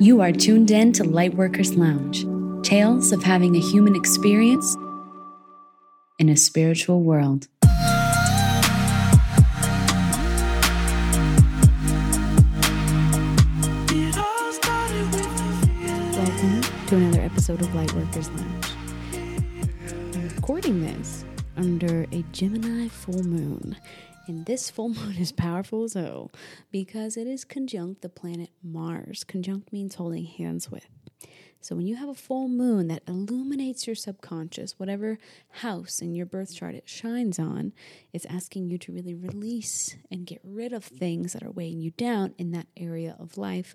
You are tuned in to Lightworkers Lounge tales of having a human experience in a spiritual world. Welcome to another episode of Lightworkers Lounge. I'm recording this under a Gemini full moon. And this full moon is powerful as hell because it is conjunct the planet Mars. Conjunct means holding hands with. So when you have a full moon that illuminates your subconscious, whatever house in your birth chart it shines on, it's asking you to really release and get rid of things that are weighing you down in that area of life.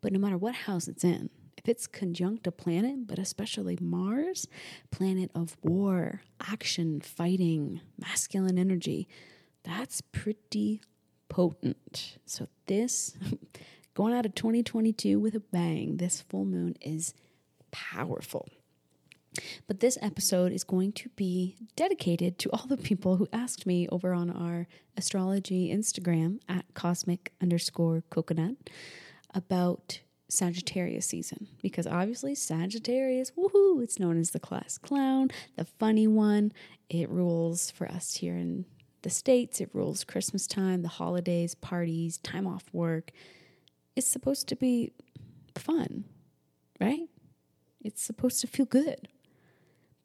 But no matter what house it's in, if it's conjunct a planet, but especially Mars, planet of war, action, fighting, masculine energy, that's pretty potent. So this going out of 2022 with a bang, this full moon is powerful. But this episode is going to be dedicated to all the people who asked me over on our astrology Instagram at cosmic underscore coconut about Sagittarius season. Because obviously, Sagittarius, woohoo, it's known as the class clown, the funny one. It rules for us here in the States, it rules Christmas time, the holidays, parties, time off work. It's supposed to be fun, right? It's supposed to feel good.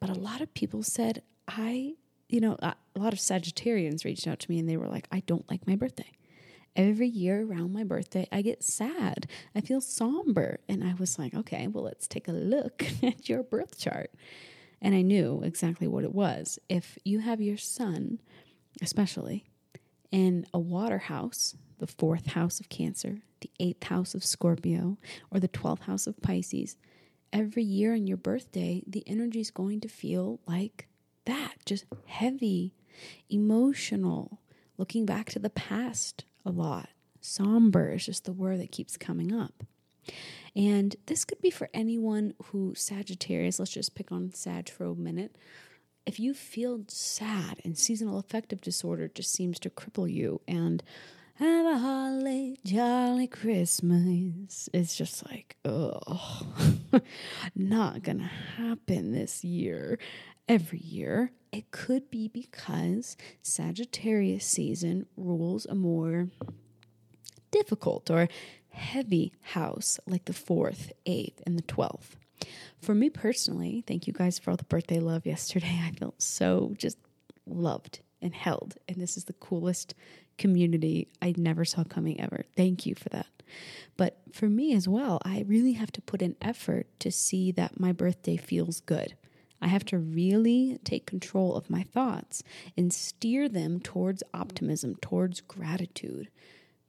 But a lot of people said, I, you know, a lot of Sagittarians reached out to me and they were like, I don't like my birthday. Every year around my birthday, I get sad. I feel somber. And I was like, okay, well, let's take a look at your birth chart. And I knew exactly what it was. If you have your sun, especially, in a water house, the fourth house of Cancer, the eighth house of Scorpio, or the 12th house of Pisces, every year on your birthday, the energy is going to feel like that just heavy, emotional, looking back to the past a lot. Somber is just the word that keeps coming up. And this could be for anyone who Sagittarius, let's just pick on Sag for a minute. If you feel sad and seasonal affective disorder just seems to cripple you and have a holly jolly Christmas. It's just like, oh, not gonna happen this year. Every year, it could be because Sagittarius season rules a more difficult or heavy house like the fourth, eighth, and the twelfth. For me personally, thank you guys for all the birthday love yesterday. I felt so just loved and held. And this is the coolest community I never saw coming ever. Thank you for that. But for me as well, I really have to put in effort to see that my birthday feels good. I have to really take control of my thoughts and steer them towards optimism, towards gratitude.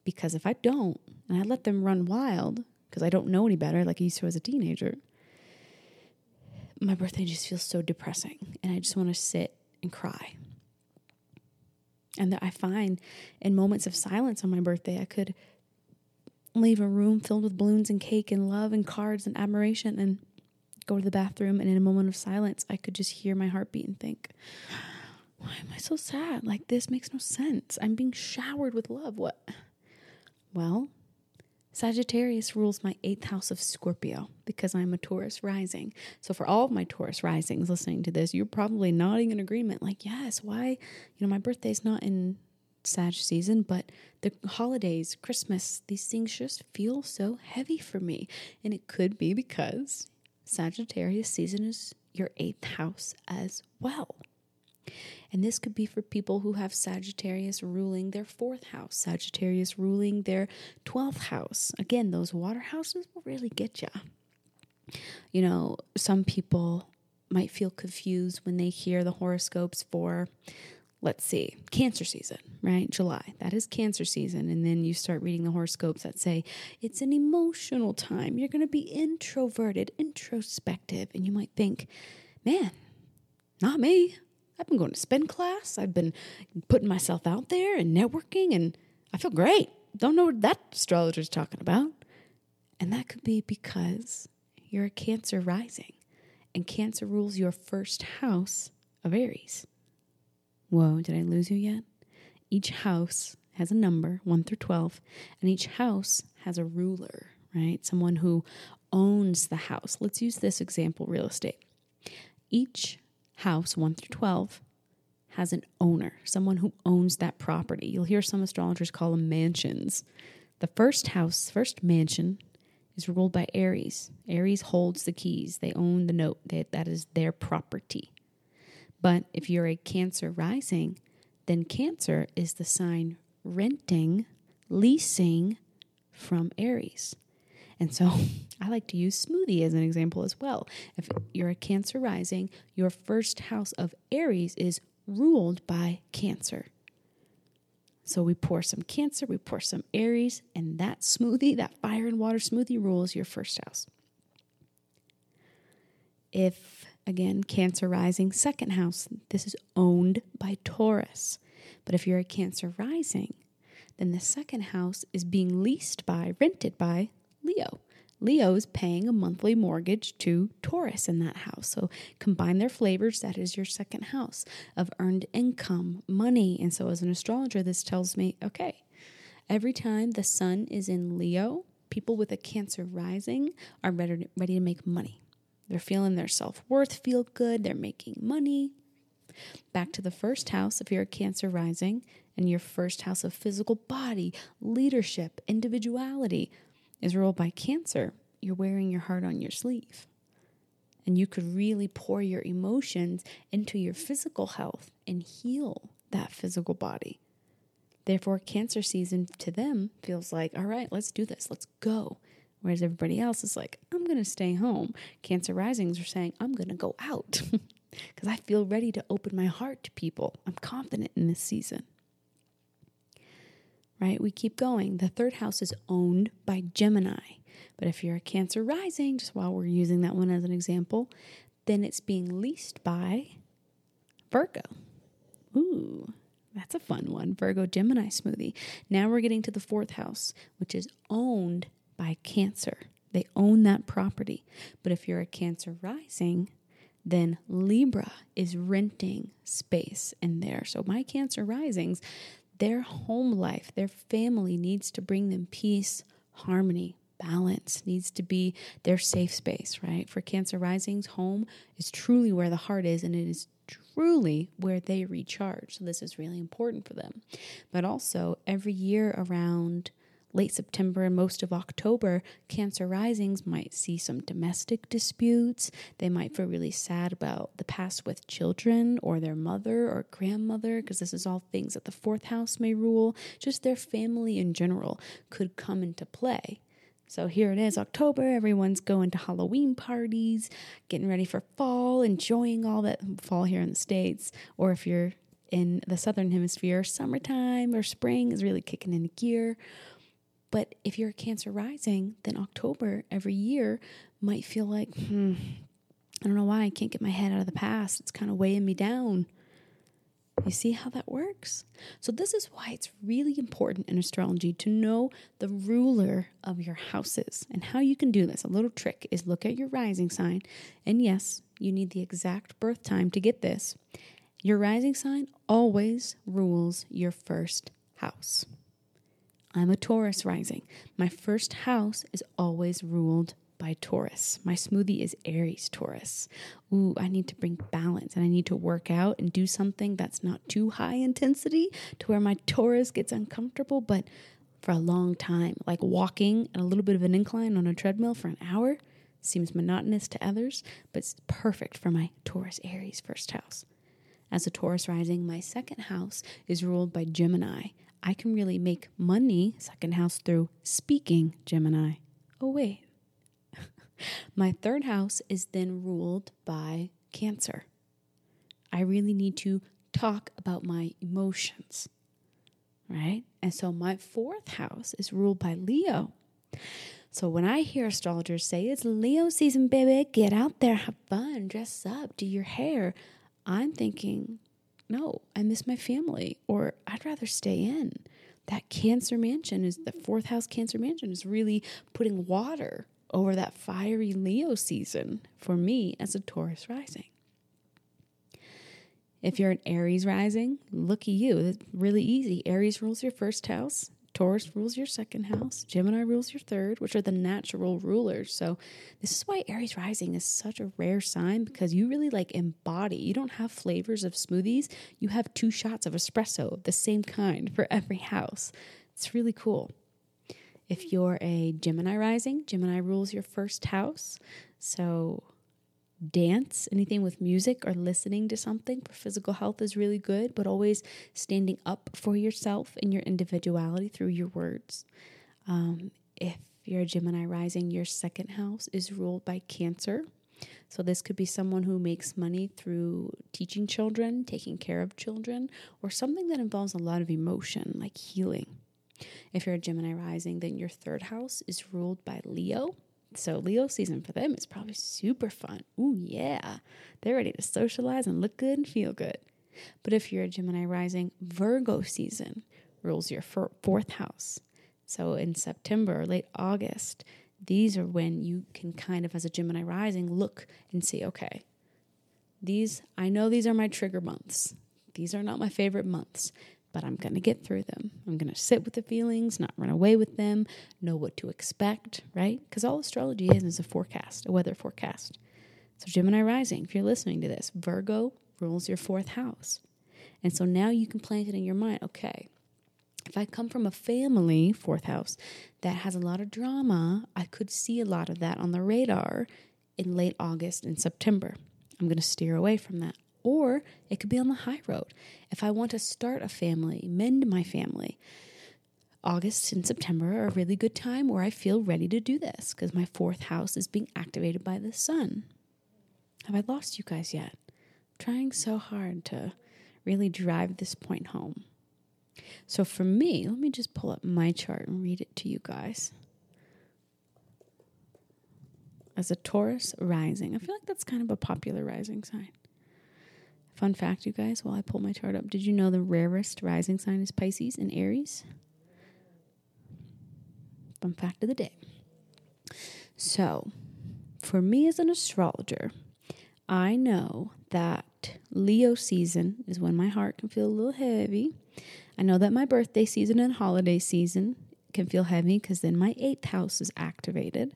Because if I don't, and I let them run wild, because I don't know any better, like I used to as a teenager, my birthday just feels so depressing. And I just want to sit and cry. And that I find in moments of silence on my birthday, I could leave a room filled with balloons and cake and love and cards and admiration and go to the bathroom. And in a moment of silence, I could just hear my heartbeat and think, why am I so sad? Like, this makes no sense. I'm being showered with love. What? Well, Sagittarius rules my eighth house of Scorpio because I'm a Taurus rising. So, for all of my Taurus risings listening to this, you're probably nodding in agreement, like, yes, why? You know, my birthday's not in Sag season, but the holidays, Christmas, these things just feel so heavy for me. And it could be because Sagittarius season is your eighth house as well. And this could be for people who have Sagittarius ruling their fourth house, Sagittarius ruling their 12th house. Again, those water houses will really get you. You know, some people might feel confused when they hear the horoscopes for, let's see, Cancer season, right? July. That is Cancer season. And then you start reading the horoscopes that say it's an emotional time. You're going to be introverted, introspective. And you might think, man, not me. I've been going to spin class. I've been putting myself out there and networking, and I feel great. Don't know what that astrologer's talking about. And that could be because you're a Cancer rising, and Cancer rules your first house of Aries. Whoa, did I lose you yet? Each house has a number, 1 through 12, and each house has a ruler, right? Someone who owns the house. Let's use this example real estate. Each house, 1 through 12, has an owner, someone who owns that property. You'll hear some astrologers call them mansions. The first house, first mansion, is ruled by Aries. Aries holds the keys, they own the note, they, that is their property. But if you're a Cancer rising, then Cancer is the sign renting, leasing from Aries. And so I like to use smoothie as an example as well. If you're a Cancer rising, your first house of Aries is ruled by Cancer. So we pour some Cancer, we pour some Aries, and that smoothie, that fire and water smoothie, rules your first house. If, again, Cancer rising, second house, this is owned by Taurus. But if you're a Cancer rising, then the second house is being leased by, rented by Leo. Leo is paying a monthly mortgage to Taurus in that house. So combine their flavors. That is your second house of earned income, money. And so, as an astrologer, this tells me okay, every time the sun is in Leo, people with a Cancer rising are ready, ready to make money. They're feeling their self worth, feel good, they're making money. Back to the first house, if you're a Cancer rising, and your first house of physical body, leadership, individuality, is ruled by Cancer, you're wearing your heart on your sleeve. And you could really pour your emotions into your physical health and heal that physical body. Therefore, Cancer season to them feels like, all right, let's do this, let's go. Whereas everybody else is like, I'm going to stay home. Cancer risings are saying, I'm going to go out because I feel ready to open my heart to people. I'm confident in this season right? We keep going. The third house is owned by Gemini. But if you're a Cancer rising, just while we're using that one as an example, then it's being leased by Virgo. Ooh, that's a fun one. Virgo Gemini smoothie. Now we're getting to the fourth house, which is owned by Cancer. They own that property. But if you're a Cancer rising, then Libra is renting space in there. So my Cancer risings, their home life, their family needs to bring them peace, harmony, balance, needs to be their safe space, right? For Cancer Risings, home is truly where the heart is, and it is truly where they recharge. So, this is really important for them. But also, every year around late September and most of October, Cancer risings might see some domestic disputes. They might feel really sad about the past with children or their mother or grandmother, because this is all things that the fourth house may rule. Just their family in general could come into play. So here it is, October. Everyone's going to Halloween parties, getting ready for fall, enjoying all that fall here in the States. Or if you're in the southern hemisphere, summertime or spring is really kicking into gear. But if you're a Cancer rising, then October every year might feel like, hmm, I don't know why I can't get my head out of the past. It's kind of weighing me down. You see how that works? So, this is why it's really important in astrology to know the ruler of your houses and how you can do this. A little trick is look at your rising sign, and yes, you need the exact birth time to get this. Your rising sign always rules your first house. I'm a Taurus rising. My first house is always ruled by Taurus. My smoothie is Aries Taurus. Ooh, I need to bring balance and I need to work out and do something that's not too high intensity to where my Taurus gets uncomfortable, but for a long time. Like walking at a little bit of an incline on a treadmill for an hour seems monotonous to others, but it's perfect for my Taurus Aries first house. As a Taurus rising, my second house is ruled by Gemini. I can really make money, second house, through speaking Gemini. Oh, wait. My third house is then ruled by Cancer. I really need to talk about my emotions, right? And so my fourth house is ruled by Leo. So when I hear astrologers say it's Leo season, baby, get out there, have fun, dress up, do your hair, I'm thinking, no, I miss my family, or I'd rather stay in. That Cancer mansion is the fourth house Cancer mansion is really putting water over that fiery Leo season for me as a Taurus rising. If you're an Aries rising, look at you. It's really easy. Aries rules your first house. Taurus rules your second house, Gemini rules your third, which are the natural rulers. So, this is why Aries rising is such a rare sign because you really like embody. You don't have flavors of smoothies, you have two shots of espresso of the same kind for every house. It's really cool. If you're a Gemini rising, Gemini rules your first house. So, dance, anything with music or listening to something for physical health is really good, but always standing up for yourself and your individuality through your words. Um, if you're a Gemini rising, your second house is ruled by Cancer. So, this could be someone who makes money through teaching children, taking care of children, or something that involves a lot of emotion, like healing. If you're a Gemini rising, then your third house is ruled by Leo. So Leo season for them is probably super fun. Ooh, yeah. They're ready to socialize and look good and feel good. But if you're a Gemini rising, Virgo season rules your fourth house. So in September or late August, these are when you can kind of, as a Gemini rising, look and see, okay, these, I know these are my trigger months. These are not my favorite months but I'm going to get through them. I'm going to sit with the feelings, not run away with them, know what to expect, right? Because all astrology is is a forecast, a weather forecast. So, Gemini rising, if you're listening to this, Virgo rules your fourth house. And so now you can plant it in your mind okay, if I come from a family, fourth house, that has a lot of drama, I could see a lot of that on the radar in late August and September. I'm going to steer away from that or it could be on the high road. If I want to start a family, mend my family, August and September are a really good time where I feel ready to do this because my fourth house is being activated by the sun. Have I lost you guys yet? I'm trying so hard to really drive this point home. So for me, let me just pull up my chart and read it to you guys. As a Taurus rising, I feel like that's kind of a popular rising sign. Fun fact, you guys, while I pull my chart up, did you know the rarest rising sign is Pisces and Aries? Fun fact of the day. So, for me as an astrologer, I know that Leo season is when my heart can feel a little heavy. I know that my birthday season and holiday season can feel heavy because then my eighth house is activated.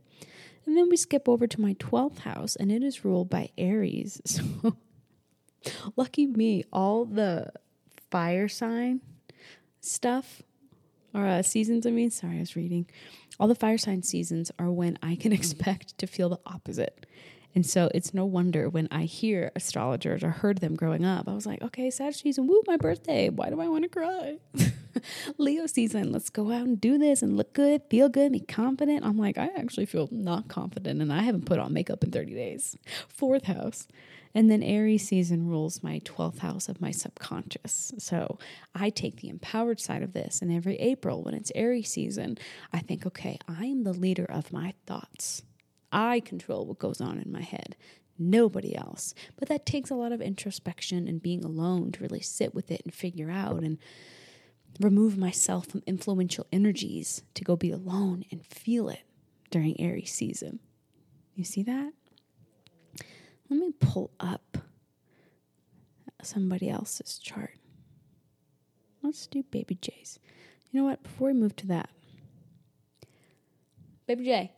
And then we skip over to my 12th house, and it is ruled by Aries. So Lucky me, all the fire sign stuff or uh, seasons, I mean, sorry, I was reading. All the fire sign seasons are when I can expect to feel the opposite. And so it's no wonder when I hear astrologers or heard them growing up, I was like, okay, Sag season, woo, my birthday. Why do I want to cry? Leo season, let's go out and do this and look good, feel good, be confident. I'm like, I actually feel not confident and I haven't put on makeup in 30 days. Fourth house. And then Aries season rules my 12th house of my subconscious. So I take the empowered side of this. And every April, when it's Aries season, I think, okay, I am the leader of my thoughts. I control what goes on in my head, nobody else. But that takes a lot of introspection and being alone to really sit with it and figure out and remove myself from influential energies to go be alone and feel it during Aries season. You see that? Let me pull up somebody else's chart. Let's do Baby J's. You know what? Before we move to that, Baby J,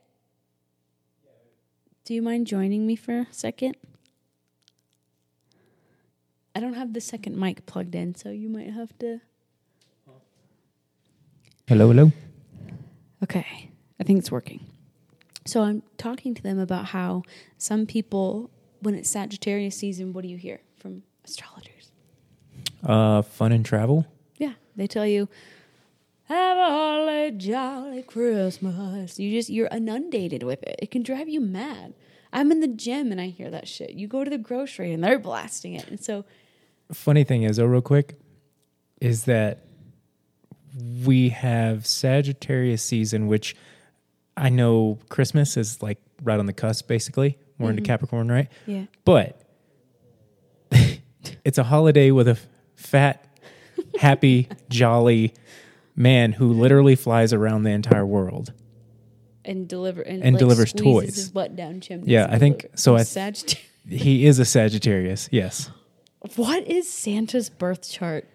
do you mind joining me for a second? I don't have the second mic plugged in, so you might have to. Hello, hello. Okay, I think it's working. So I'm talking to them about how some people when it's Sagittarius season, what do you hear from astrologers? Uh, fun and travel. Yeah, they tell you, "Have a holly jolly Christmas." You just you're inundated with it. It can drive you mad. I'm in the gym and I hear that shit. You go to the grocery and they're blasting it, and so. Funny thing is, oh, real quick, is that we have Sagittarius season, which I know Christmas is like right on the cusp, basically more mm-hmm. into Capricorn, right? Yeah. But it's a holiday with a fat, happy, jolly man who literally flies around the entire world and deliver and, and like delivers toys. His butt down chimney. Yeah, I think so. I he is a Sagittarius. Yes. What is Santa's birth chart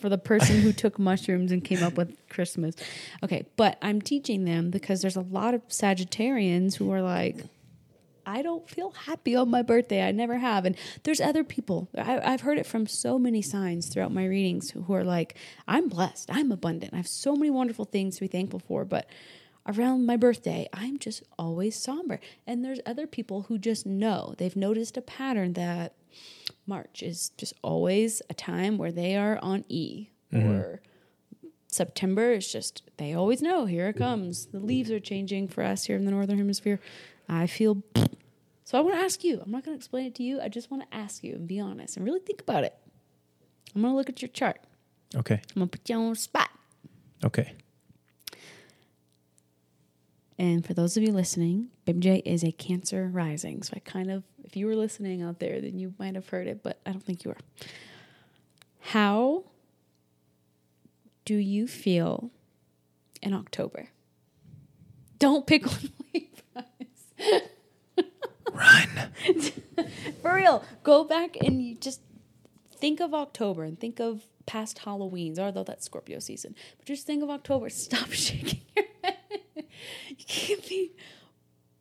for the person who took mushrooms and came up with Christmas. Okay, but I'm teaching them because there's a lot of Sagittarians who are like, I don't feel happy on my birthday. I never have. And there's other people. I, have heard it from so many signs throughout my readings who are like, I'm blessed. I'm abundant. I have so many wonderful things to be thankful for. But around my birthday, I'm just always somber. And there's other people who just know. They've noticed a pattern that March is just always a time where they are on E mm-hmm. or September is just they always know here it comes. The leaves are changing for us here in the northern hemisphere. I feel so I want to ask you. I'm not going to explain it to you. I just want to ask you and be honest and really think about it. I'm going to look at your chart. Okay. I'm going to put you on the spot. Okay. And for those of you listening, Baby J is a Cancer rising. So I kind of, if you were listening out there, then you might have heard it, but I don't think you were. How do you feel in October? Don't pick one Run. For real. Go back and you just think of October and think of past Halloweens, although that's Scorpio season. But just think of October. Stop shaking your head. You can't be.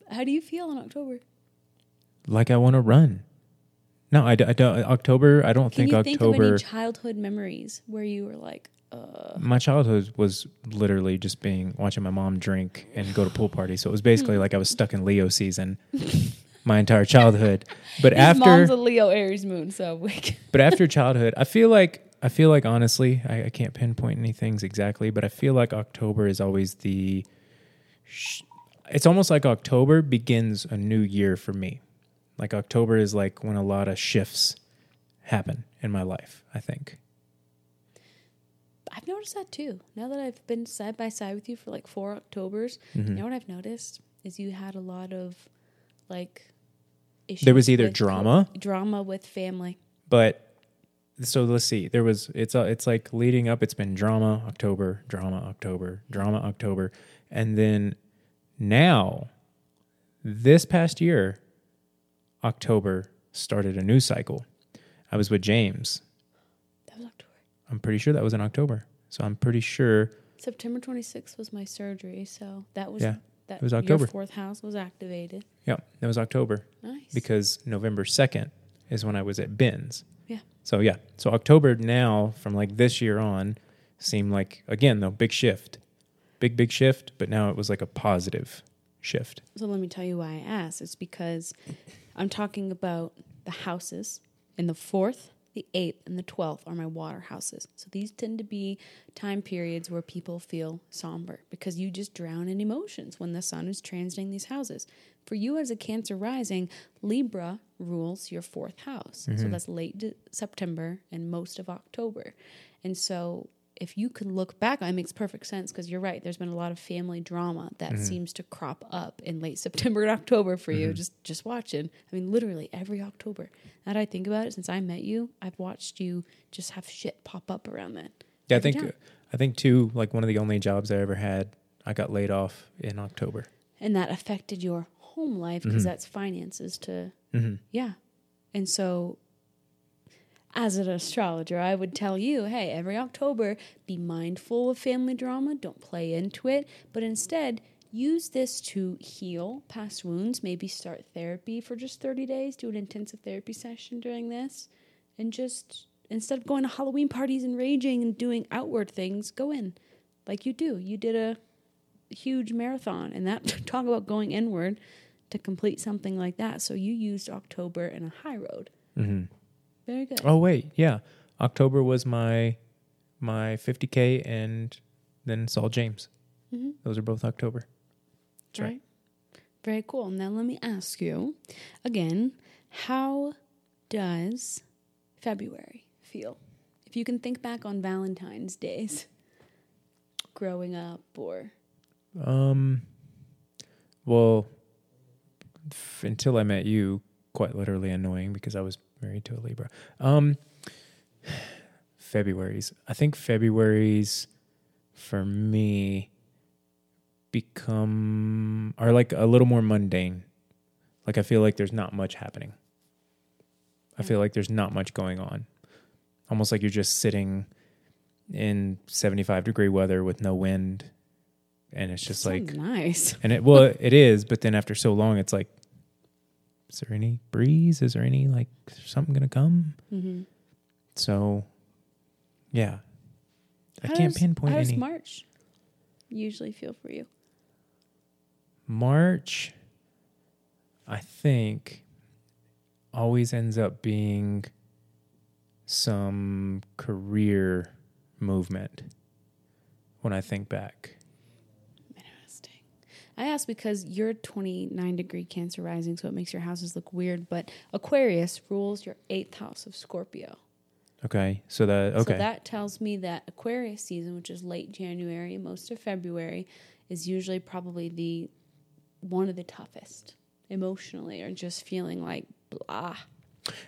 How do you feel in October? Like I want to run. No, I, I don't. October. I don't Can think you October. Think of any childhood memories where you were like, uh, my childhood was literally just being watching my mom drink and go to pool parties. So it was basically like I was stuck in Leo season my entire childhood. But His after mom's a Leo Aries moon, so but after childhood, I feel like I feel like honestly, I, I, can't pinpoint any things exactly, but I feel like October is always the. Sh- it's almost like October begins a new year for me. Like October is like when a lot of shifts happen in my life. I think. I've noticed that too. Now that I've been side by side with you for like four Octobers, mm-hmm. you know what I've noticed is you had a lot of like issues. There was either drama, co- drama with family, but so let's see. There was it's a, it's like leading up. It's been drama October, drama October, drama October, and then now this past year, October started a new cycle. I was with James That was October. I'm pretty sure that was in October. So I'm pretty sure September 26th was my surgery. So that was yeah, that it was October. Your fourth house was activated. Yeah, that was October. Nice. Because November 2nd is when I was at Ben's. Yeah. So yeah, so October now from like this year on seemed like again though big shift, big big shift. But now it was like a positive shift. So let me tell you why I asked. It's because I'm talking about the houses in the fourth the 8th, and the 12th are my water houses. So these tend to be time periods where people feel somber because you just drown in emotions when the sun is transiting these houses. For you as a Cancer rising, Libra rules your fourth house. Mm-hmm. So that's late September and most of October. And so if you can look back, it makes perfect sense because you're right. There's been a lot of family drama that mm-hmm. seems to crop up in late September and October for mm-hmm. you. Just just watching. I mean, literally every October. Now that I think about it, since I met you, I've watched you just have shit pop up around that. Yeah, I think time. I think too. Like one of the only jobs I ever had, I got laid off in October, and that affected your home life because mm-hmm. that's finances to mm-hmm. yeah, and so as an astrologer, I would tell you, hey, every October, be mindful of family drama, don't play into it, but instead use this to heal past wounds. Maybe start therapy for just 30 days, do an intensive therapy session during this, and just instead of going to Halloween parties and raging and doing outward things, go in like you do. You did a huge marathon, and that talk about going inward to complete something like that. So you used October in a high road. Mm-hmm. Very good. Oh wait, yeah. October was my my 50k and then Saul James. Mm-hmm. Those are both October. That's right. right. Very cool. Now let me ask you again, how does February feel? If you can think back on Valentine's days growing up or um well f- until I met you, quite literally annoying because I was married to a Libra. Um, February's. I think February's for me become are like a little more mundane. Like I feel like there's not much happening. I feel like there's not much going on. Almost like you're just sitting in 75 degree weather with no wind and it's just like nice. and it well it is but then after so long it's like is there any breeze is there any like something gonna come Mm-hmm. so yeah i can't does- pinpoint How does any March usually feel for you? march i think always ends up being some career movement when i think back. I ask because you're 29 degree Cancer rising, so it makes your houses look weird. But Aquarius rules your eighth house of Scorpio. okay so that okay So that tells me that Aquarius season, which is late January most of February, is usually probably the one of the toughest emotionally, or just feeling like blah.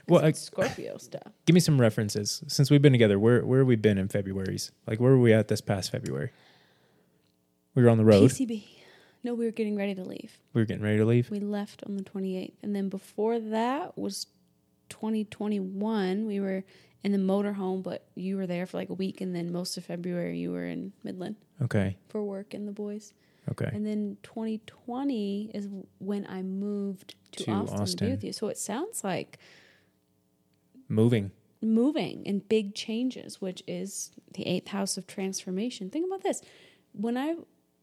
Well, Scorpio stuff. give me some references since we've been together where where have we been in february's like where were we at this past february we were on the road PCB. No, we were getting ready to leave. we were getting ready to leave We left on the 28th. And then before that was 2021. We were in the motorhome, but you were there for like a week. And then most of February, you were in Midland okay for work and the boys. okay And then 2020 is when I moved to, To Austin, to be with you. So it sounds like moving moving and big changes, which is the eighth house of transformation. Think about this. When I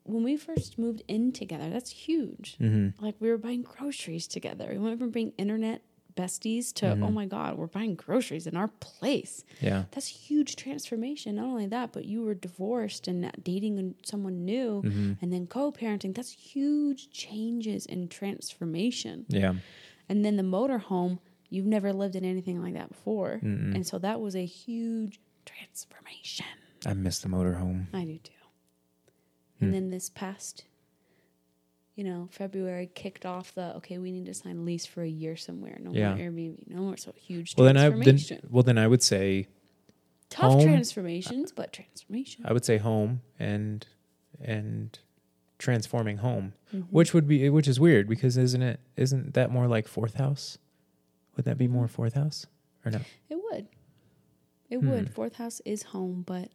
when we first moved in together, that's huge. mm-hmm. Like we were buying groceries together. We went from being internet besties to Mm-hmm. oh my god, we're buying groceries in our place. yeah That's huge transformation. Not only that, but you were divorced and dating someone new mm-hmm. and then co-parenting. That's huge changes in transformation. yeah And then the motorhome, you've never lived in anything like that before. Mm-mm. And so that was a huge transformation. i miss the motorhome I do too. Hmm. And then this past, you know, February kicked off the okay, we need to sign a lease for a year somewhere. No Yeah. more Airbnb, no more. So huge well then i then, transformation. well then i would say Tough home- transformations, but transformation. i would say home and and transforming home Mhm. which would be which is weird because isn't it isn't that more like fourth house would that be more fourth house or no It would. It Hmm. would. Fourth house is home, but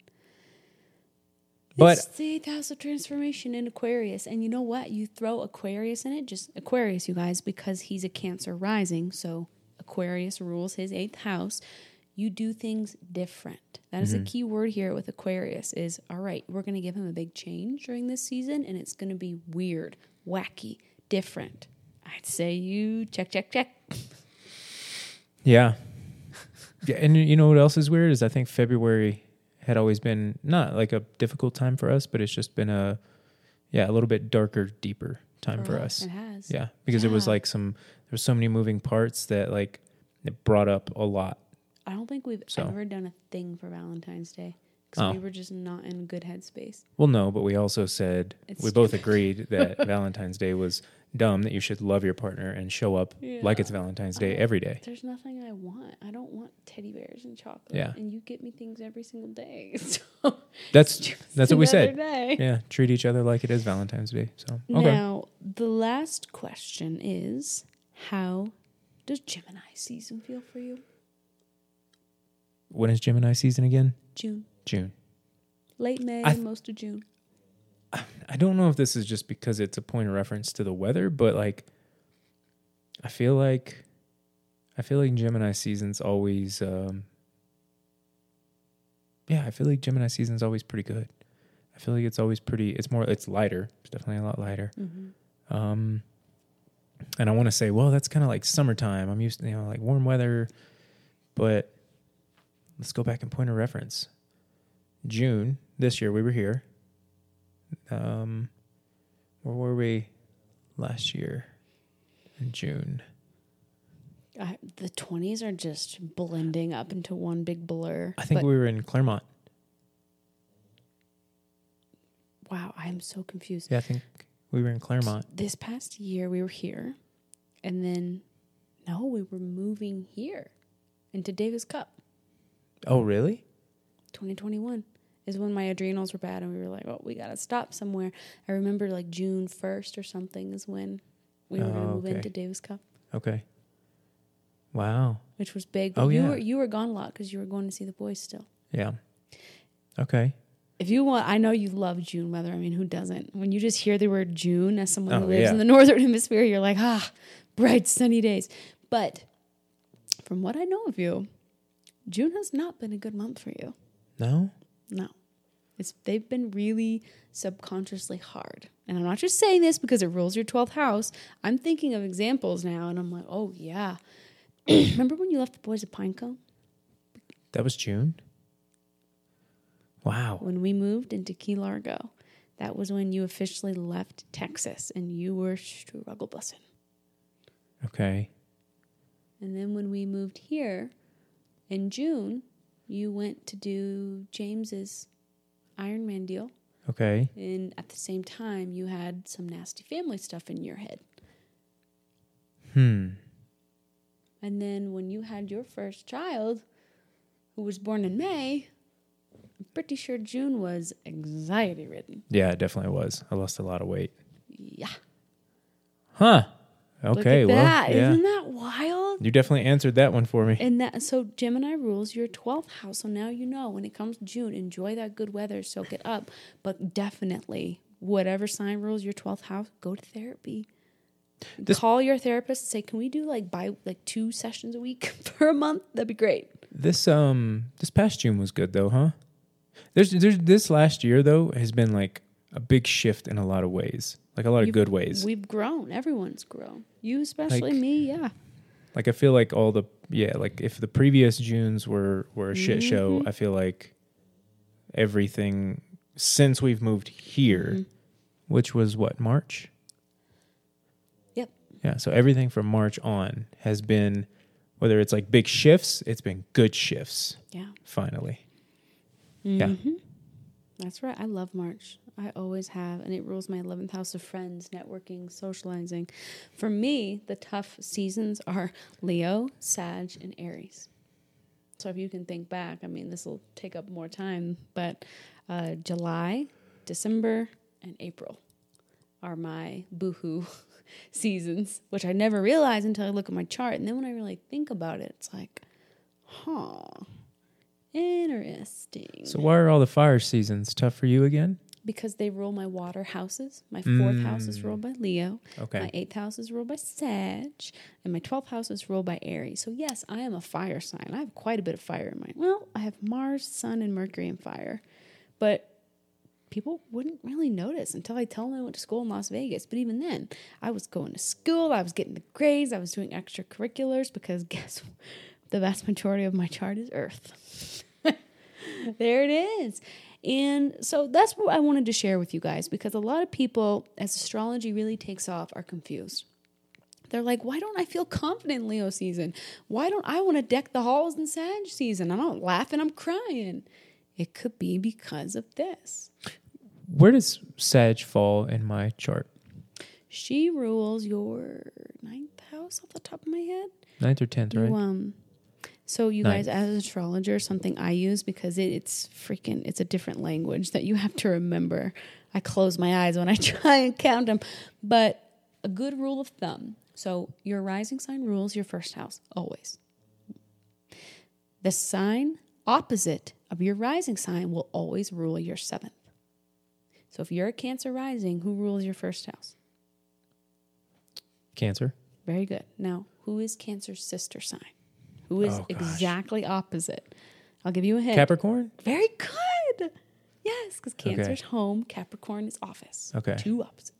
But- it's the eighth house of transformation in Aquarius. And you know what? You throw Aquarius in it, just Aquarius, you guys, because he's a Cancer rising. So Aquarius rules his eighth house. You do things different. That is a Mhm. key word here with Aquarius is all right, we're gonna give him a big change during this season, and it's gonna be weird, wacky, different. I'd say you check, check, check. Yeah. Yeah, and you know what else is weird is I think February had always been not like a difficult time for us, but it's just been a yeah, a little bit darker, deeper time for mm, us. It has. Yeah, because it was like some there was so many moving parts that like it brought up a lot. I don't think we've So. ever done a thing for Valentine's Day because Oh. we were just not in good headspace. Well, no, but we also said It's we both agreed that Valentine's Day was dumb that you should love your partner and show up like it's Valentine's Day every day. There's nothing I want. I don't want teddy bears and chocolate. Yeah. And you get me things every single day. So That's that's what we said. Day. Yeah, treat each other like it is Valentine's Day. So okay. Now, the last question is how does Gemini season feel for you? when is Gemini season again? June. June. Late May, th- most of June. I don't know if this is just because it's a point of reference to the weather, but like I feel like I feel like Gemini season's always um yeah, I feel like Gemini season's always pretty good. I feel like it's always pretty it's more it's lighter. It's definitely a lot lighter. Mm-hmm. Um and I want to say, well, that's kind of like summertime. I'm used to, you know, like warm weather, but let's go back and point of reference. June this year we were here. Um where were we last year in June? I, the 20s are just blending up into one big blur. I think But- we were in Claremont. wow, I am so confused. Yeah, I think we were in Claremont. This past year we were here, and then no, we were moving here into Davis Cup. Oh, really? 2021 is when my adrenals were bad, and we were like, "Oh, we gotta stop somewhere." I remember like June 1st or something is when we were gonna Oh, move okay. into Davis Cup, Okay. Wow. which was big. But Oh, you yeah. were you were gone a lot because you were going to see the boys still. Yeah. Okay. If you want, I know you love June weather. I mean, who doesn't? When you just hear the word June as someone who Oh, lives yeah. in the northern hemisphere, you're like, ah, bright sunny days. But from what I know of you, June has not been a good month for you. No. No. It's they've been really subconsciously hard. And I'm not just saying this because it rules your 12th house. I'm thinking of examples now and I'm like, "Oh yeah. Remember when you left the boys at Pinecone? That was June. Wow. When we moved into Key Largo. That was when you officially left Texas and you were struggle bussing. Okay. And then when we moved here in June, you went to do James's Ironman deal. Okay. And at the same time, you had some nasty family stuff in your head. Hmm. And then when you had your first child, who was born in May, I'm pretty sure June was anxiety ridden. Yeah, it definitely was. I lost a lot of weight. Yeah. Huh. Okay. well, that. yeah. not that wild? You definitely answered that one for me. And that so Gemini rules your 12th house. So now you know when it comes June, enjoy that good weather, soak it up. But definitely, whatever sign rules your 12th house, go to therapy. This- Call your therapist and say, Can we do like by like two sessions a week for a month? That'd be great. This um this past June was good though, huh? There's there's this last year though has been like a big shift in a lot of ways. Like a lot of You've- good ways. We've grown. Everyone's grown. You especially Like- me, yeah. Like I feel like all the yeah, like if the previous Junes were were a shit show, Mm-hmm. I feel like everything since we've moved here, Mm-hmm. which was what, March? Yep. Yeah, so everything from March on has been whether it's like big shifts, it's been good shifts Yeah. finally. Yeah. That's right. I love March. I always have, and it rules my 11th house of friends, networking, socializing. For me, the tough seasons are Leo, Sag, and Aries. So if you can think back, I mean, this will take up more time, but uh, July, December, and April are my boohoo seasons, which I never realized until I look at my chart. And then when I really think about it, it's like, huh, interesting. So why are all the fire seasons tough for you again? because they rule my water houses. My fourth house is ruled mm. by Leo. Okay. My eighth house is ruled by Sag. And my twelfth house is ruled by Aries. So, yes, I am a fire sign. I have quite a bit of fire in mine. Well, I have Mars, Sun, and Mercury in fire. But people wouldn't really notice until I tell them I went to school in Las Vegas. But even then, I was going to school, I was getting the grades, I was doing extracurriculars because guess the vast majority of my chart is Earth. there it is. And so that's what I wanted to share with you guys because a lot of people, as astrology really takes off, are confused. They're like, why don't I feel confident in Leo season? Why don't I want to deck the halls in Sag season? I'm not laughing, I'm crying. It could be because of this. Where does Sag fall in my chart? She rules your ninth house off the top of my head. Ninth or tenth, right? Um, so you guys, as an astrologer, something I use because it, it's freaking, it's a different language that you have to remember. I close my eyes when I try and count them, but a good rule of thumb. So your rising sign rules your first house always. The sign opposite of your rising sign will always rule your seventh. So if you're a Cancer rising, who rules your first house? Cancer. Very good. Now, who is Cancer's sister sign? Who is Oh, exactly opposite? I'll give you a hint. Capricorn? Very good. Yes, because Cancer's home, Capricorn is office. Okay. Two opposite.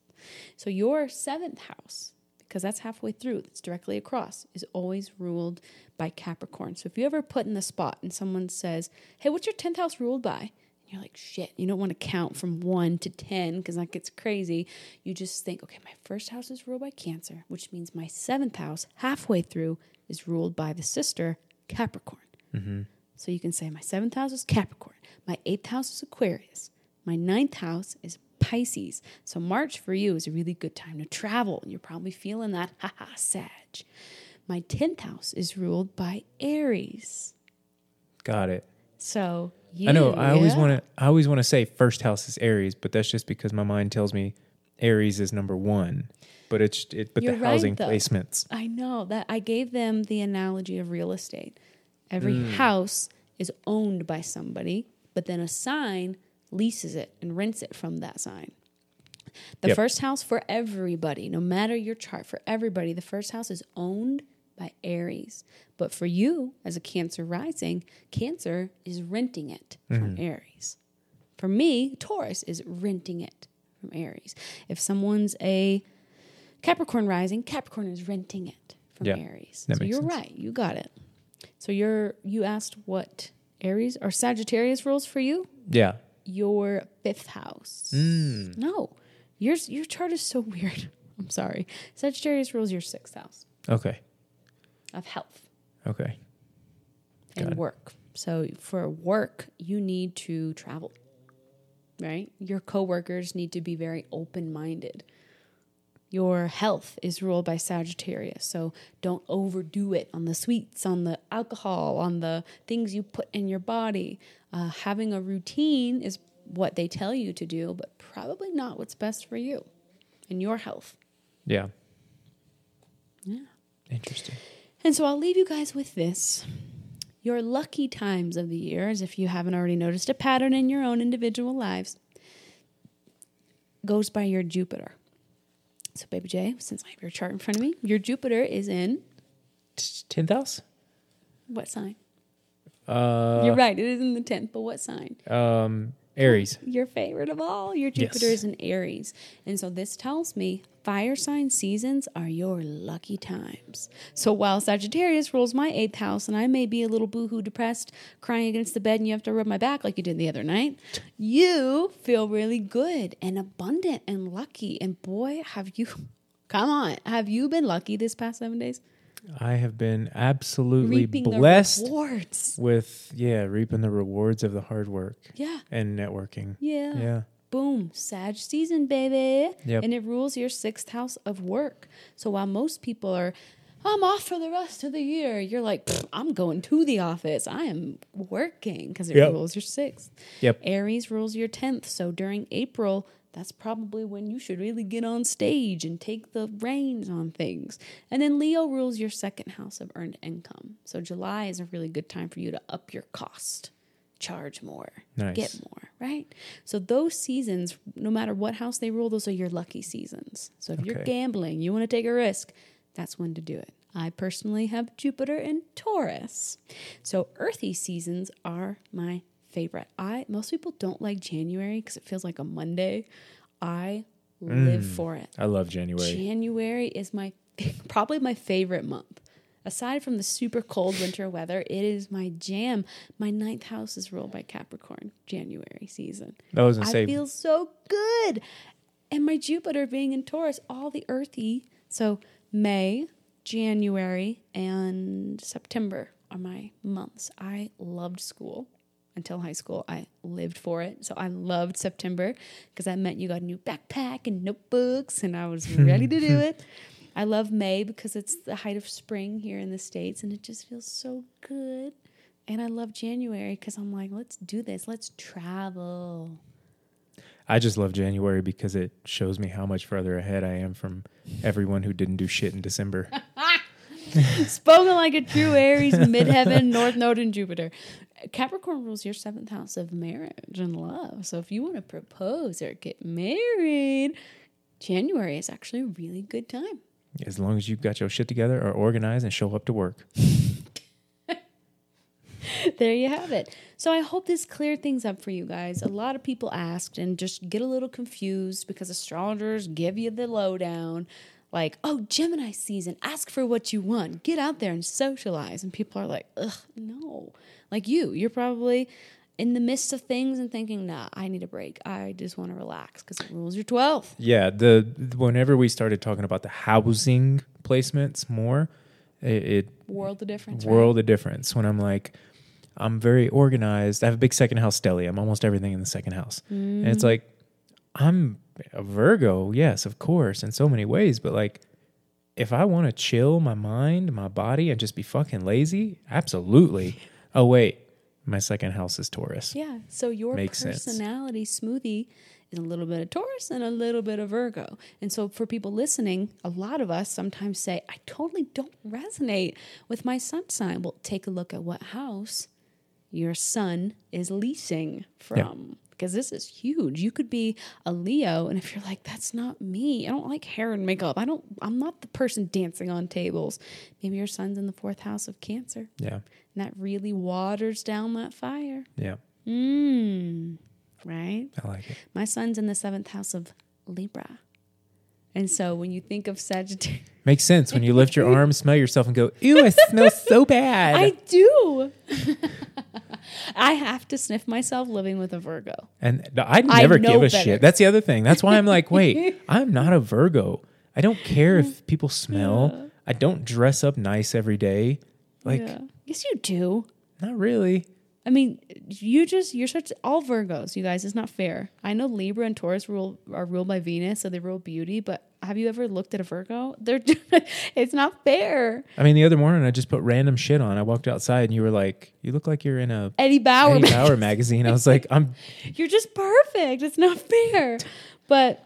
So your seventh house, because that's halfway through, that's directly across, is always ruled by Capricorn. So if you ever put in the spot and someone says, Hey, what's your 10th house ruled by? You're like, shit, you don't want to count from one to 10 because that gets crazy. You just think, okay, my first house is ruled by Cancer, which means my seventh house, halfway through, is ruled by the sister, Capricorn. Mm-hmm. So you can say my seventh house is Capricorn, my eighth house is Aquarius, my ninth house is Pisces. So March for you is a really good time to travel. And you're probably feeling that, haha, Sag. My tenth house is ruled by Aries. Got it. So you, I know. I always want to. I always want to say first house is Aries, but that's just because my mind tells me Aries is number one. But it's it. But You're the right, housing though. placements. I know that I gave them the analogy of real estate. Every Mm. house is owned by somebody, but then a sign leases it and rents it from that sign. The Yep. first house for everybody, no matter your chart, for everybody, the first house is owned by Aries. But for you, as a Cancer rising, Cancer is renting it from Aries. For me, Taurus is renting it from Aries. If someone's a Capricorn rising, Capricorn is renting it from Yeah, Aries. so you're sense. right. You got it. So you're you asked what Aries or Sagittarius rules for you? Yeah. Your fifth house. Mm. No. Yours your chart is so weird. I'm sorry. Sagittarius rules your sixth house Okay. Of health Okay. Got and it. work. So for work, you need to travel. Right? Your coworkers need to be very open-minded. Your health is ruled by Sagittarius. So don't overdo it on the sweets, on the alcohol, on the things you put in your body. Uh, having a routine is what they tell you to do, but probably not what's best for you and your health. Yeah. Yeah. Interesting. And so I'll leave you guys with this. Your lucky times of the year, as if you haven't already noticed a pattern in your own individual lives, goes by your Jupiter. So, Baby J, since I have your chart in front of me, your Jupiter is in Tenth house. what sign? Uh, You're right, it is in the 10th, but what sign? um, Aries. Your favorite of all. Your Jupiter Yes. is in Aries. And so this tells me fire sign seasons are your lucky times. So while Sagittarius rules my eighth house and I may be a little boohoo depressed, crying against the bed and you have to rub my back like you did the other night, you feel really good and abundant and lucky. And boy, have you, come on, have you been lucky this past seven days? I have been absolutely Reaping blessed with yeah, reaping the rewards of the hard work Yeah. and networking. Yeah. Yeah. Boom, Sag season, baby. Yep. And it rules your sixth house of work. So while most people are, I'm off for the rest of the year, you're like, I'm going to the office. I am working because it Yep. rules your sixth. Yep. Aries rules your 10th. So during April, that's probably when you should really get on stage and take the reins on things. And then Leo rules your second house of earned income. So July is a really good time for you to up your cost, charge more, Nice. get more, right? So those seasons, no matter what house they rule, those are your lucky seasons. So if you're gambling, you want to take a risk, that's when to do it. I personally have Jupiter in Taurus. So earthy seasons are my favorite. I most people don't like January because it feels like a Monday. I live mm. for it. I love January. January is my probably my favorite month. Aside from the super cold winter weather, it is my jam. My ninth house is ruled by Capricorn, January season. That was gonna I feel so good. And my Jupiter being in Taurus, all the earthy. So May, January, and September are my months. I loved school until high school. I lived for it. So I loved September because that meant you got a new backpack and notebooks, and I was ready to do it. I love May because it's the height of spring here in the States, and it just feels so good. And I love January because I'm like, let's do this. Let's travel. I just love January because it shows me how much further ahead I am from everyone who didn't do shit in December. Spoken like a true Aries, midheaven, North Node, and Jupiter. Capricorn rules your seventh house of marriage and love. So if you want to propose or get married, January is actually a really good time. as long as you've got your shit together, or organized, and show up to work. there you have it. So I hope this cleared things up for you guys. A lot of people asked and just get a little confused because astrologers give you the lowdown. Like, oh, Gemini season, ask for what you want. Get out there and socialize. And people are like, ugh, no. Like you, you're probably in the midst of things and thinking, nah, I need a break. I just want to relax because it rules your 12th. Yeah, the whenever we started talking about the housing placements more, it, it World of difference. right? world of difference. When I'm like, I'm very organized. I have a big second house stellium. I'm almost everything in the second house, and it's mm. like I'm a Virgo. Yes, of course, in so many ways. But like, if I want to chill my mind, my body, and just be fucking lazy, absolutely. Oh wait, my second house is Taurus. Yeah. So your Makes sense. personality smoothie is a little bit of Taurus and a little bit of Virgo. And so for people listening, a lot of us sometimes say, I totally don't resonate with my sun sign. Well, take a look at what house your sun is leasing from. Because this is huge. You could be a Leo, and if you're like, that's not me, I don't like hair and makeup. I don't, I'm not the person dancing on tables. Maybe your sun's in the fourth house of Cancer, Yeah. and that really waters down that fire. Yeah. Mmm. Right? I like it. My sun's in the seventh house of Libra. And so when you think of Sagittarius, Makes sense when you lift your arm, smell yourself, and go, "Ew, I smell so bad." I do. I have to sniff myself living with a Virgo. and I I never know give a better. shit. That's the other thing. That's why I'm like, wait, I'm not a Virgo. I don't care if people smell. I don't dress up nice every day. Like, Yeah. Yes, you do. not really. I mean, you just you're such all Virgos, you guys. It's not fair. I know Libra and Taurus rule are ruled by Venus, so they rule beauty. But have you ever looked at a Virgo? They're it's not fair. I mean, the other morning I just put random shit on. I walked outside and you were like, "You look like you're in a Eddie Bauer, Eddie Bauer magazine." I was like, "I'm you're just perfect. It's not fair. But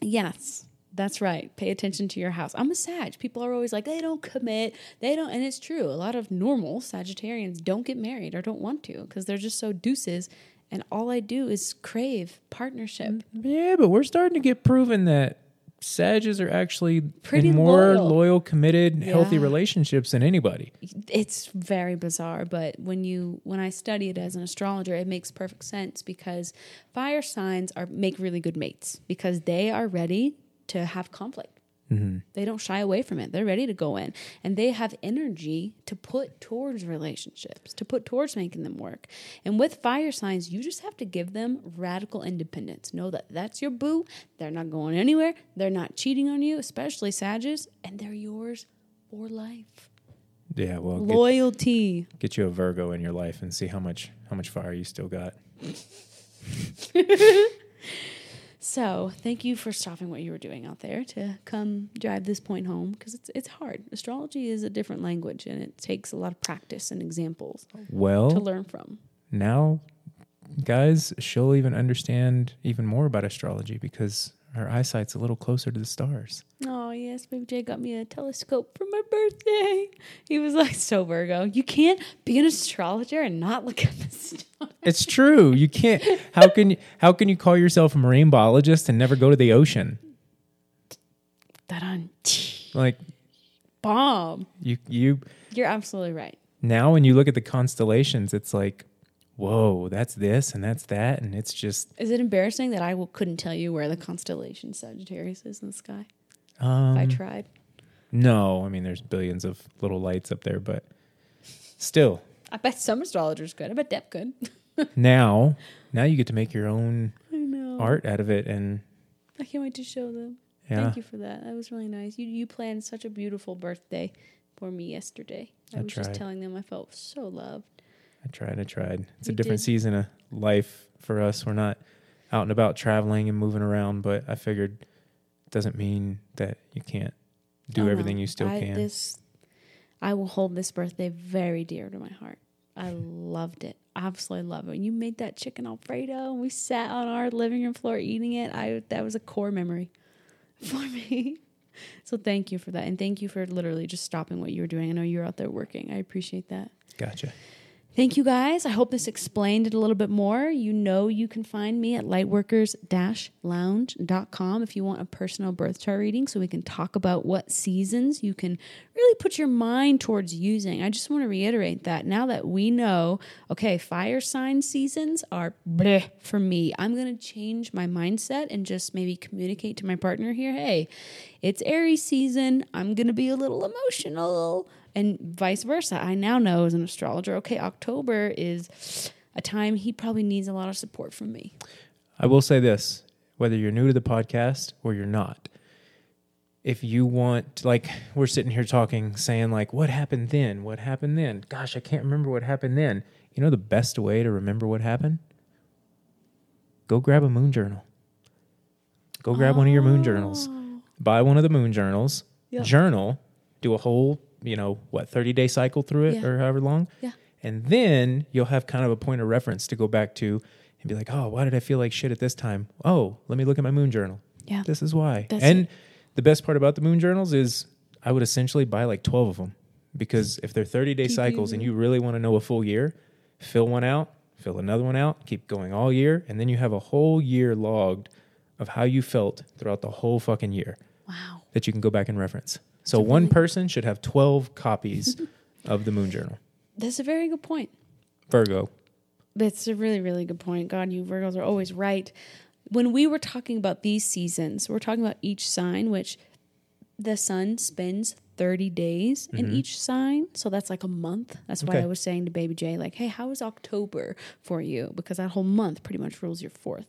yes, that's right. Pay attention to your house. I'm a Sag. People are always like, they don't commit. They don't. And it's true. A lot of normal Sagittarians don't get married or don't want to because they're just so deuces. And all I do is crave partnership. yeah," but we're starting to get proven that Sages are actually Pretty more loyal. loyal, committed, healthy relationships than anybody. It's very bizarre, but when you when I study it as an astrologer, it makes perfect sense because fire signs are make really good mates because they are ready to have conflict. Mm-hmm. They don't shy away from it. They're ready to go in and they have energy to put towards relationships, to put towards making them work. And with fire signs, you just have to give them radical independence. Know that that's your boo. They're not going anywhere. They're not cheating on you, especially Sages, and they're yours for life. Yeah, well, get, Loyalty. get you a Virgo in your life and see how much how much fire you still got. So, thank you for stopping what you were doing out there to come drive this point home because it's it's hard. Astrology is a different language and it takes a lot of practice and examples well to learn from. now, guys, she'll even understand even more about astrology because her eyesight's a little closer to the stars. Oh yes, baby Jay got me a telescope for my birthday. He was like, "So Virgo, you can't be an astrologer and not look at the stars." It's true. You can't. How can you? How can you call yourself a marine biologist and never go to the ocean? That on Like bomb. you, you You're absolutely right. now when you look at the constellations, it's like, whoa, that's this and that's that, and it's just Is it embarrassing that I will, couldn't tell you where the constellation Sagittarius is in the sky um, if I tried? no. I mean, there's billions of little lights up there, but still, I bet some astrologers could. I bet Depp could. now, now you get to make your own art out of it, and I can't wait to show them. yeah, Thank you for that. That was really nice. You you planned such a beautiful birthday for me yesterday. I, I was just telling them I felt so loved. I tried. I tried. It's a different did. season of life for us. We're not out and about traveling and moving around, but I figured it doesn't mean that you can't do Oh, everything you still I, can. This, I will hold this birthday very dear to my heart. I loved it. Absolutely love it. When you made that chicken alfredo and we sat on our living room floor eating it, I that was a core memory for me. So thank you for that. And thank you for literally just stopping what you were doing. I know you're out there working. I appreciate that. gotcha. Thank you guys. I hope this explained it a little bit more. You know you can find me at lightworkers-lounge.com if you want a personal birth chart reading so we can talk about what seasons you can really put your mind towards using. I just want to reiterate that now that we know, okay, fire sign seasons are bleh for me. I'm going to change my mindset and just maybe communicate to my partner here, hey, it's Aries season. I'm going to be a little emotional and vice versa. I now know as an astrologer, okay, October is a time he probably needs a lot of support from me. I will say this whether you're new to the podcast or you're not, if you want, like, we're sitting here talking, saying, like, what happened then? What happened then? Gosh, I can't remember what happened then. You know the best way to remember what happened? Go grab a moon journal. Go grab one of your moon journals. Oh. Buy one of the moon journals, Yep. journal, do a whole, you know, what, 30 day cycle through it Yeah. or however long. Yeah. And then you'll have kind of a point of reference to go back to and be like, oh, why did I feel like shit at this time? Oh, let me look at my moon journal. Yeah. This is why. That's and it. the best part about the moon journals is I would essentially buy like 12 of them because if they're 30 day Keep cycles and you really want to know a full year, fill one out, fill another one out, keep going all year, and then you have a whole year logged of how you felt throughout the whole fucking year Wow. that you can go back and reference. So one person should have 12 copies of the Moon Journal. That's a very good point. Virgo. That's a really, really good point. God, you Virgos are always right. When we were talking about these seasons, we're talking about each sign, which the sun spends 30 days in each sign. So that's like a month. That's why Okay. I was saying to Baby J, like, hey, how is October for you? Because that whole month pretty much rules your fourth.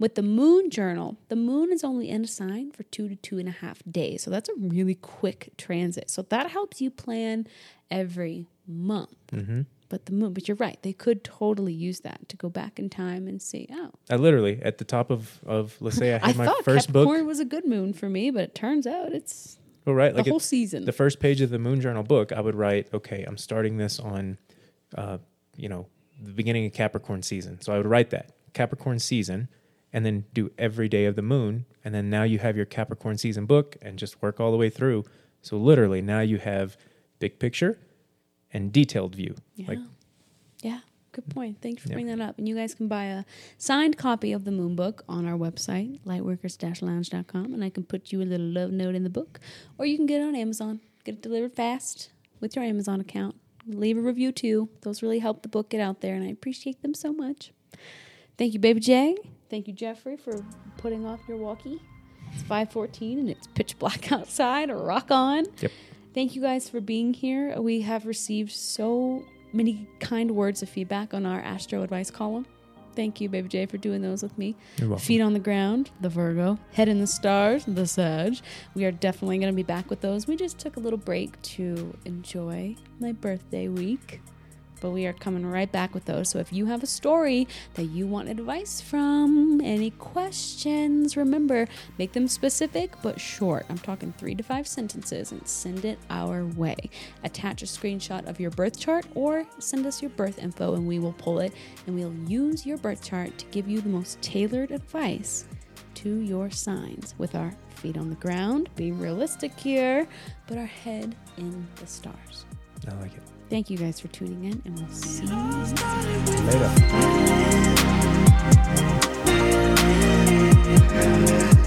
With the moon journal, the moon is only in a sign for two to two and a half days. So that's a really quick transit. So that helps you plan every month. Mm-hmm. But the moon, but you're right. They could totally use that to go back in time and see. Oh, I literally, at the top of, of let's say I I had my thought first Capricorn book. was a good moon for me, but it turns out it's Well, right. the Like whole it, season. the first page of the Moon Journal book, I would write, okay, I'm starting this on, uh, you know, the beginning of Capricorn season. So I would write that Capricorn season and then do every day of the moon. And then now you have your Capricorn season book and just work all the way through. So literally now you have big picture and detailed view. yeah. Like, yeah. Good point. Thanks for Yeah. bringing that up. And you guys can buy a signed copy of the Moon Book on our website, lightworkers-lounge.com, and I can put you a little love note in the book, or you can get it on Amazon. Get it delivered fast with your Amazon account. Leave a review too. Those really help the book get out there, and I appreciate them so much. Thank you, Baby J. Thank you, Jeffrey, for putting off your walkie. It's 5:14 and it's pitch black outside. Rock on. Yep. Thank you guys for being here. We have received so many kind words of feedback on our astro advice column. Thank you, Baby J, for doing those with me. you're welcome. Feet on the ground, the Virgo. Head in the stars, the Sag. We are definitely going to be back with those. We just took a little break to enjoy my birthday week, but we are coming right back with those. So if you have a story that you want advice from, any questions, remember, make them specific but short. I'm talking three to five sentences and send it our way. Attach a screenshot of your birth chart or send us your birth info and we will pull it and we'll use your birth chart to give you the most tailored advice to your signs with our feet on the ground, being realistic here, but our head in the stars. I like it. Thank you guys for tuning in, and we'll see you time. Later.